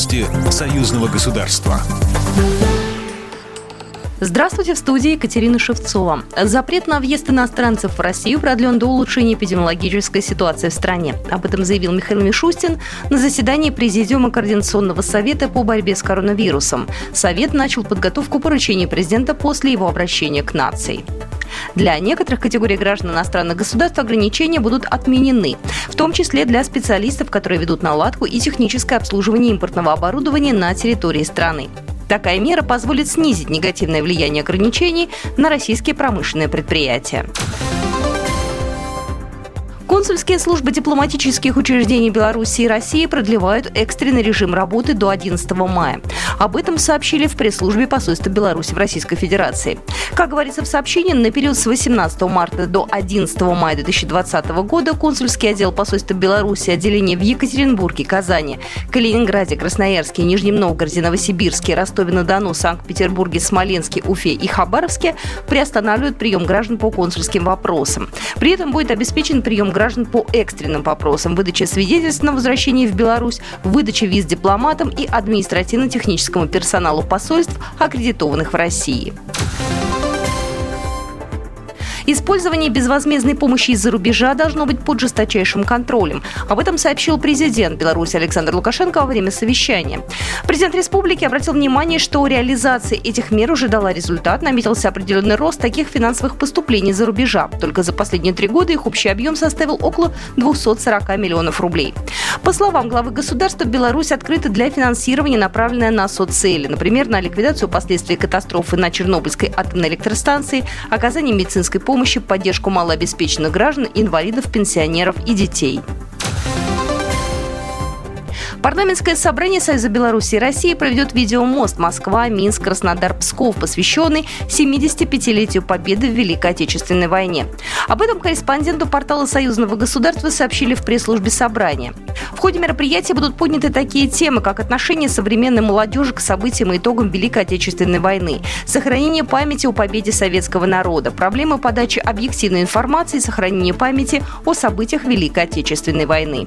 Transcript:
Новости союзного государства. Здравствуйте, в студии Екатерина Шевцова. Запрет на въезд иностранцев в Россию продлен до улучшения эпидемиологической ситуации в стране. Об этом заявил Михаил Мишустин на заседании Президиума Координационного совета по борьбе с коронавирусом. Совет начал подготовку поручений президента после его обращения к нации. Для некоторых категорий граждан иностранных государств ограничения будут отменены, в том числе для специалистов, которые ведут наладку и техническое обслуживание импортного оборудования на территории страны. Такая мера позволит снизить негативное влияние ограничений на российские промышленные предприятия. Консульские службы дипломатических учреждений Беларуси и России продлевают экстренный режим работы до 11 мая. Об этом сообщили в пресс-службе посольства Беларуси в Российской Федерации. Как говорится в сообщении, на период с 18 марта до 11 мая 2020 года консульский отдел посольства Беларуси, отделение в Екатеринбурге, Казани, Калининграде, Красноярске, Нижнем Новгороде, Новосибирске, Ростове-на-Дону, Санкт-Петербурге, Смоленске, Уфе и Хабаровске приостанавливают прием граждан по консульским вопросам. При этом будет обеспечен прием граждан граждан по экстренным вопросам выдачи свидетельств на возвращение в Беларусь, выдачи виз дипломатам и административно-техническому персоналу посольств, аккредитованных в России. Использование безвозмездной помощи из-за рубежа должно быть под жесточайшим контролем. Об этом сообщил президент Беларуси Александр Лукашенко во время совещания. Президент республики обратил внимание, что реализация этих мер уже дала результат. Наметился определенный рост таких финансовых поступлений за рубежа. Только за последние три года их общий объем составил около 240 миллионов рублей. По словам главы государства, Беларусь открыта для финансирования, направленное на соццели. Например, на ликвидацию последствий катастрофы на Чернобыльской атомной электростанции, оказание медицинской помощи помощи, поддержку малообеспеченных граждан, инвалидов, пенсионеров и детей. Парламентское собрание Союза Беларуси и России проведет видеомост Москва, Минск, Краснодар, Псков, посвященный 75-летию победы в Великой Отечественной войне. Об этом корреспонденту портала Союзного государства сообщили в пресс-службе собрания. В ходе мероприятия будут подняты такие темы, как отношение современной молодежи к событиям и итогам Великой Отечественной войны, сохранение памяти о победе советского народа, проблемы подачи объективной информации и сохранение памяти о событиях Великой Отечественной войны.